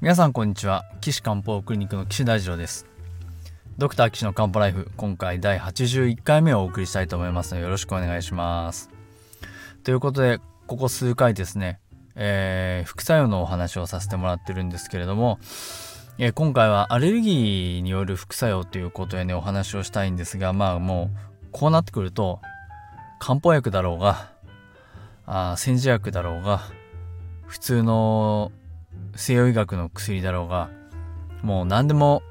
皆さんこんにちは。岸漢方クリニックの岸大二郎です。ドクター岸の漢方ライフ今回第81回目をお送りしたいと思いますのでよろしくお願いします。ということでここ数回ですね、えー、副作用のお話をさせてもらってるんですけれども、えー、今回はアレルギーによる副作用ということでねお話をしたいんですがまあもうこうなってくると漢方薬だろうがあ煎じ薬だろうが普通の西洋医学の薬だろうがもう何でも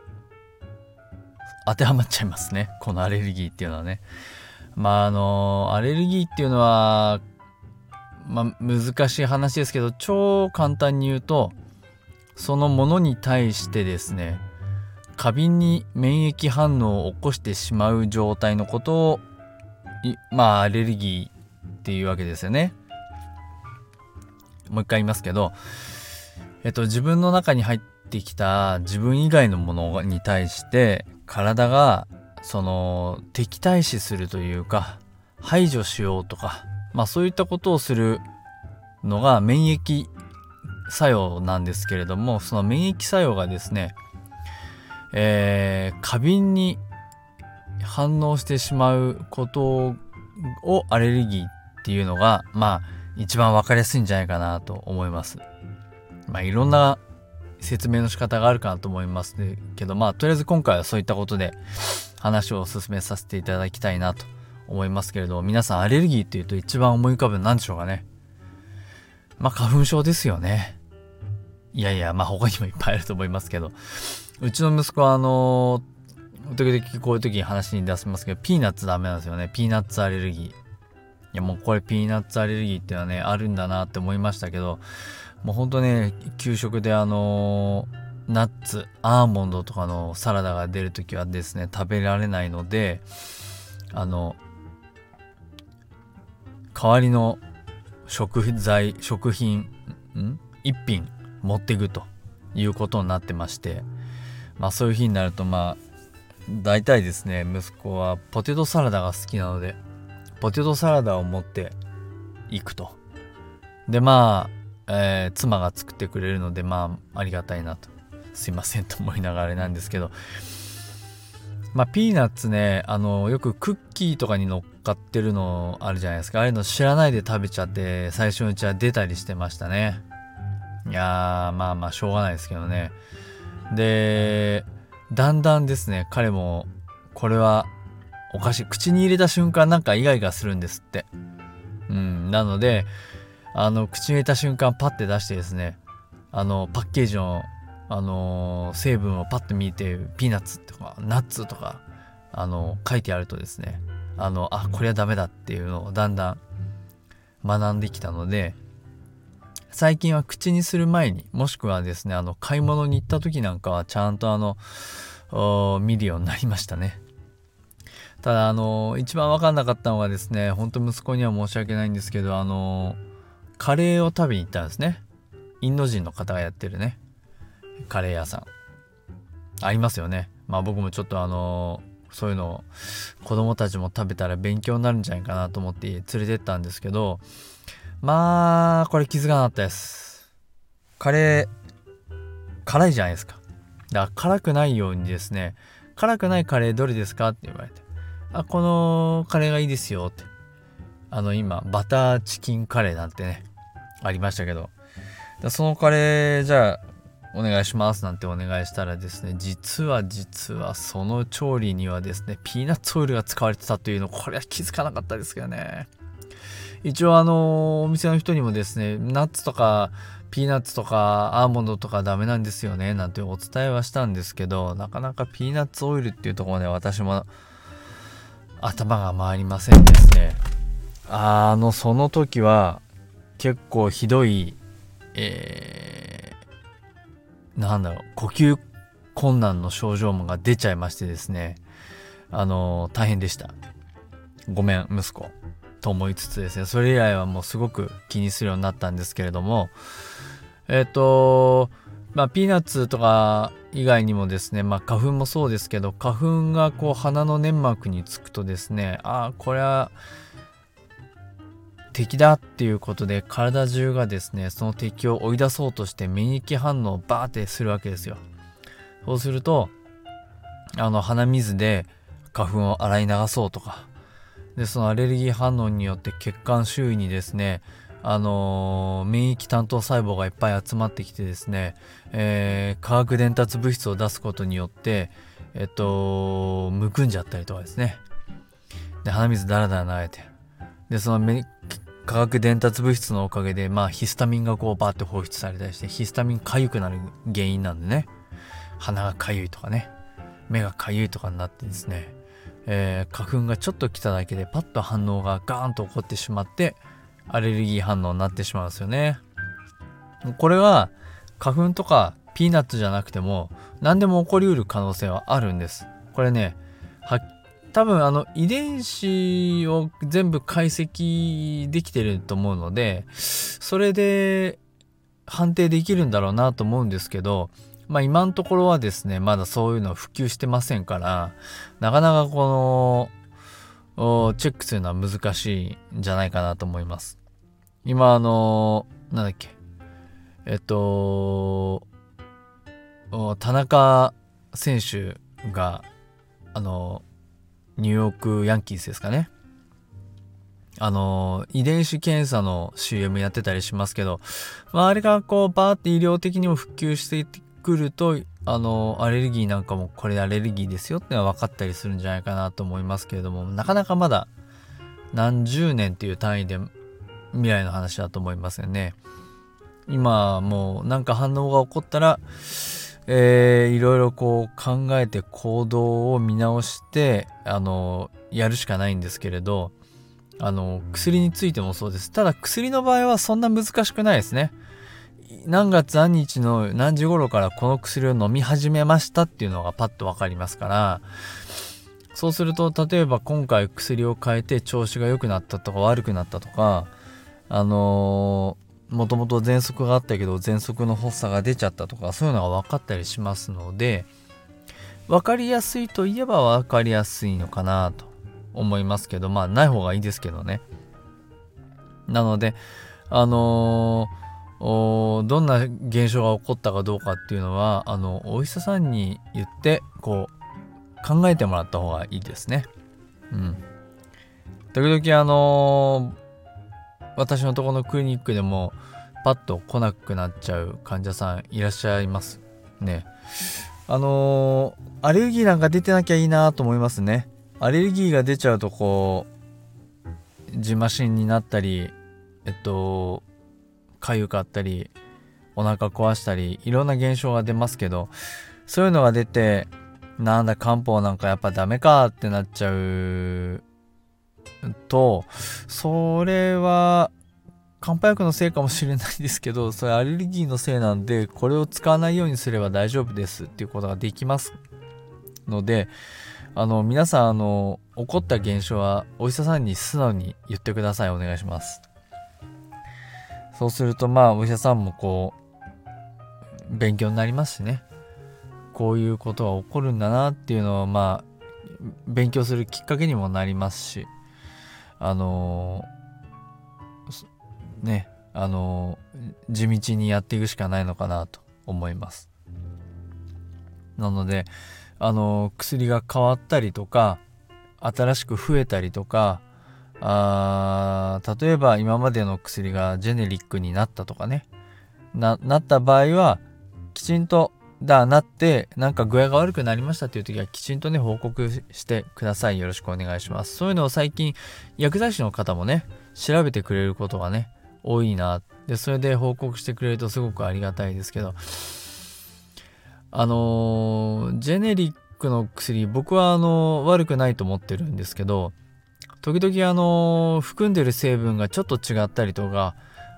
当てはまっちゃいますね。このアレルギーっていうのはね。まああのアレルギーっていうのはまあ難しい話ですけど超簡単に言うとそのものに対してですね過敏に免疫反応を起こしてしまう状態のことをまあアレルギーっていうわけですよね。もう一回言いますけどえっと、自分の中に入ってきた自分以外のものに対して体がその敵対視するというか排除しようとか、まあ、そういったことをするのが免疫作用なんですけれどもその免疫作用がですね、えー、過敏に反応してしまうことをアレルギーっていうのがまあ一番分かりやすいんじゃないかなと思います。まあ、いろんな説明の仕方があるかなと思いますけど、まあ、とりあえず今回はそういったことで話を進めさせていただきたいなと思いますけれど、皆さんアレルギーっていうと一番思い浮かぶの何でしょうかね？まあ、花粉症ですよね。いやいや、まあ他にもいっぱいあると思いますけど、うちの息子はあの時々こういう時に話に出しますけど、ピーナッツダメなんですよね。ピーナッツアレルギー。いやもうこれピーナッツアレルギーっていうのはね、あるんだなって思いましたけど、もうほんとね給食であのナッツアーモンドとかのサラダが出る時はですね食べられないのであの代わりの食材食品ん？一品持っていくということになってましてまあそういう日になるとまあ大体ですね息子はポテトサラダが好きなのでポテトサラダを持っていくと。でまあえー、妻が作ってくれるのでまあありがたいなと。すいませんと思いながらあれなんですけど。まあピーナッツねあのよくクッキーとかに乗っかってるのあるじゃないですか。ああいうの知らないで食べちゃって最初のうちは出たりしてましたね。いやーまあまあしょうがないですけどね。でだんだんですね彼もこれはおかしい口に入れた瞬間なんかイガイガするんですって。うんなのであの口に入れた瞬間パッて出してですねあのパッケージのあの成分をパッと見てピーナッツとかナッツとかあの書いてあるとですねあのあこれはダメだっていうのをだんだん学んできたので最近は口にする前にもしくはですねあの買い物に行った時なんかはちゃんとあの見るようになりましたね。ただあの一番分かんなかったのはですねほんと息子には申し訳ないんですけどあのカレーを食べに行ったんですね。インド人の方がやってるね。カレー屋さん。ありますよね。まあ僕もちょっとあのそういうのを子供たちも食べたら勉強になるんじゃないかなと思って連れてったんですけどまあこれ気づかなかったです。カレー辛いじゃないですか。だから辛くないようにですね辛くないカレーどれですかって言われてあこのカレーがいいですよって。あの今バターチキンカレーなんてねありましたけど。そのカレーじゃあお願いしますなんてお願いしたらですね実は実はその調理にはですねピーナッツオイルが使われてたというのこれは気づかなかったですけどね。一応あのお店の人にもですねナッツとかピーナッツとかアーモンドとかダメなんですよねなんてお伝えはしたんですけどなかなかピーナッツオイルっていうところで私も頭が回りませんですね。あのその時は結構ひどい、えー、なんだろう呼吸困難の症状もが出ちゃいましてですね。あの大変でした。ごめん息子。と思いつつですね。それ以来はもうすごく気にするようになったんですけれども。えっ、ー、とまあピーナッツとか以外にもですねまあ花粉もそうですけど花粉がこう鼻の粘膜につくとですねああこれは敵だっていうことで体中がですねその敵を追い出そうとして免疫反応をバーってするわけですよ。そうするとあの鼻水で花粉を洗い流そうとか。でそのアレルギー反応によって血管周囲にですねあのー、免疫担当細胞がいっぱい集まってきてですね、えー、化学伝達物質を出すことによってえっとむくんじゃったりとかですね。で鼻水ダラダラ流れて。でその化学伝達物質のおかげでまあヒスタミンがこうバーって放出されたりしてヒスタミン痒くなる原因なんでね。鼻が痒いとかね。目が痒いとかになってですね、えー、花粉がちょっと来ただけでパッと反応がガーンと起こってしまってアレルギー反応になってしまうんですよね。これは花粉とかピーナッツじゃなくても何でも起こりうる可能性はあるんです。これね多分あの遺伝子を全部解析できてると思うのでそれで判定できるんだろうなと思うんですけどまあ今のところはですねまだそういうの普及してませんからなかなかこのチェックするのは難しいんじゃないかなと思います。今あのなんだっけえっと田中選手があのニューヨークヤンキースですかね。あの、遺伝子検査の CM やってたりしますけど、まあ、あれがこう、バーって医療的にも普及してくると、あの、アレルギーなんかもこれアレルギーですよってのは分かったりするんじゃないかなと思いますけれども、なかなかまだ何十年っていう単位で未来の話だと思いますよね。今もうなんか反応が起こったら、えー、いろいろこう考えて行動を見直してあのやるしかないんですけれどあの薬についてもそうです。ただ薬の場合はそんな難しくないですね。何月何日の何時頃からこの薬を飲み始めましたっていうのがパッと分かりますからそうすると例えば今回薬を変えて調子が良くなったとか悪くなったとかあのもともと喘息があったけど喘息の発作が出ちゃったとかそういうのが分かったりしますので分かりやすいといえば分かりやすいのかなと思いますけどまあない方がいいですけどね。なのであのー、どんな現象が起こったかどうかっていうのはあのお医者さんに言ってこう考えてもらった方がいいですね。うん。時々あのー私のとこのクリニックでもパッと来なくなっちゃう患者さんいらっしゃいます。ね。あのー、アレルギーなんか出てなきゃいいなと思いますね。アレルギーが出ちゃうとこうじましんになったりえっと痒かったりお腹壊したりいろんな現象が出ますけどそういうのが出てなんだ漢方なんかやっぱダメかってなっちゃうとそれは漢方薬のせいかもしれないですけど それアレルギーのせいなんでこれを使わないようにすれば大丈夫ですっていうことができますのであの皆さんあの起こった現象はお医者さんに素直に言ってください。お願いします。そうするとまあお医者さんもこう勉強になりますしね。こういうことが起こるんだなっていうのはまあ勉強するきっかけにもなりますし。あのねあの地道にやっていくしかないのかなと思います。なのであの薬が変わったりとか新しく増えたりとかあ例えば今までの薬がジェネリックになったとかね。ななった場合はきちんとだなってなんか具合が悪くなりましたっていう時はきちんとね報告してください。よろしくお願いします。そういうのを最近薬剤師の方もね調べてくれることがね多いなでそれで報告してくれるとすごくありがたいですけど。あの、ジェネリックの薬僕はあの悪くないと思ってるんですけど時々あの含んでる成分がちょっと違ったりとか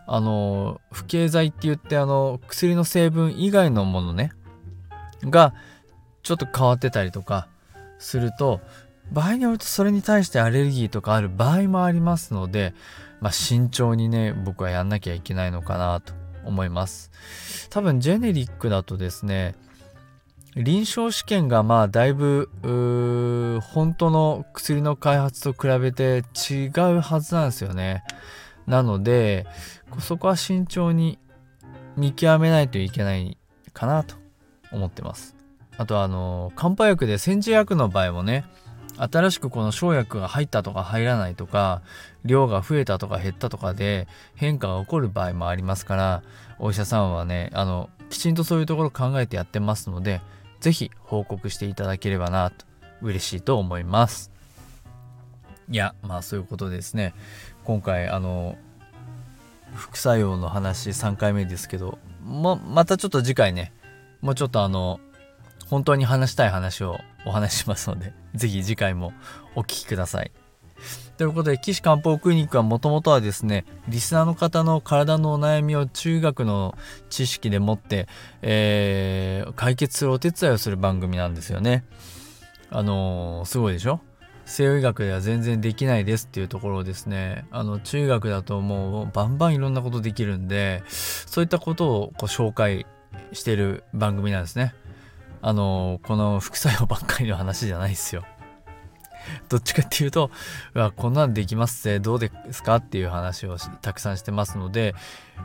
あの不経剤って言ってあの薬の成分以外のものねがちょっと変わってたりとかすると場合によるとそれに対してアレルギーとかある場合もありますので、まあ、慎重にね僕はやんなきゃいけないのかなと思います。多分ジェネリックだとですね臨床試験がまあだいぶ本当の薬の開発と比べて違うはずなんですよね。なのでそこは慎重に見極めないといけないかなと思ってます。あとあの漢方薬で煎じ薬の場合もね新しくこの生薬が入ったとか入らないとか量が増えたとか減ったとかで変化が起こる場合もありますからお医者さんはねあのきちんとそういうところ考えてやってますので是非報告していただければなと嬉しいと思います。いやまあそういうことですね。今回あの副作用の話3回目ですけどもまたちょっと次回ねもうちょっとあの本当に話したい話をお話しますので、ぜひ次回もお聞きください。ということで、岸漢方クリニックはもともとはですね、リスナーの方の体のお悩みを中学の知識でもって、えー、解決するお手伝いをする番組なんですよね。あのー、すごいでしょ？西洋医学では全然できないですっていうところをですね、あの、中学だともうバンバンいろんなことできるんで、そういったことをこう紹介してる番組なんですね。あのこの副作用ばっかりの話じゃないですよ。どっちかっていうと、うわ、こんなんできますぜ、どうですかっていう話をたくさんしてますので、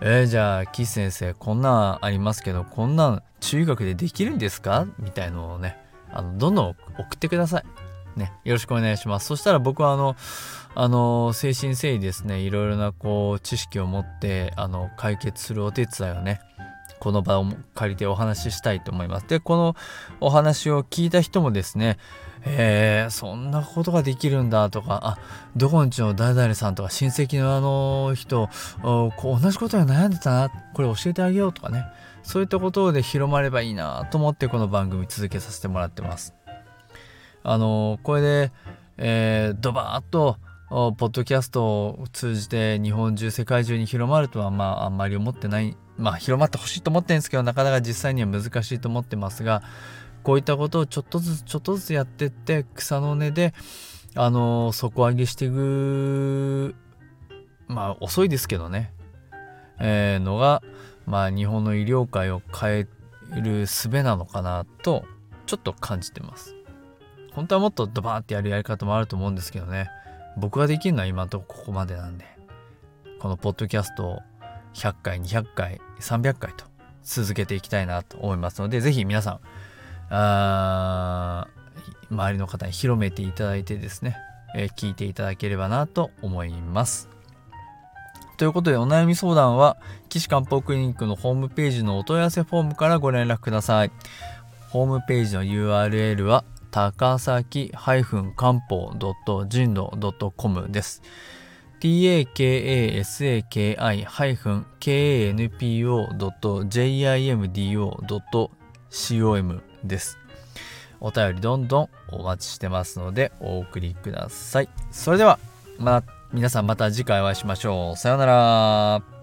えー、じゃあ、岸先生、こんなんありますけど、こんなん中学でできるんですか？みたいのをね、あの、どんどん送ってください。ね、よろしくお願いします。そしたら僕はあの、あの、精神誠意ですね、いろいろなこう、知識を持って、あの、解決するお手伝いをね、この場を借りてお話ししたいと思います。で、このお話を聞いた人もですね、えー、そんなことができるんだとか、あ、どこんちの誰々さんとか親戚のあの人、こう同じことに悩んでたな、これ教えてあげようとかね、そういったことで広まればいいなと思ってこの番組続けさせてもらってます。あのこれで、えー、ドバーッとポッドキャストを通じて日本中世界中に広まるとはまああんまり思ってないまあ広まってほしいと思ってるんですけどなかなか実際には難しいと思ってますがこういったことをちょっとずつちょっとずつやってって草の根であの底上げしていくまあ遅いですけどね、えー、のがまあ日本の医療界を変える術なのかなとちょっと感じてます。本当はもっとドバーってやるやり方もあると思うんですけどね。僕ができるのは今のとこここまでなんでこのポッドキャストを100回200回300回と続けていきたいなと思いますので是非皆さんあ周りの方に広めていただいてですね、え、聞いていただければなと思います。ということでお悩み相談は岸漢方クリニックのホームページのお問い合わせフォームからご連絡ください。ホームページの URL は高崎漢方 .jindo.com です。takasaki-kanpo.jimdo.com です。お便りどんどんお待ちしてますのでお送りください。それでは、ま、皆さんまた次回お会いしましょう。さようなら。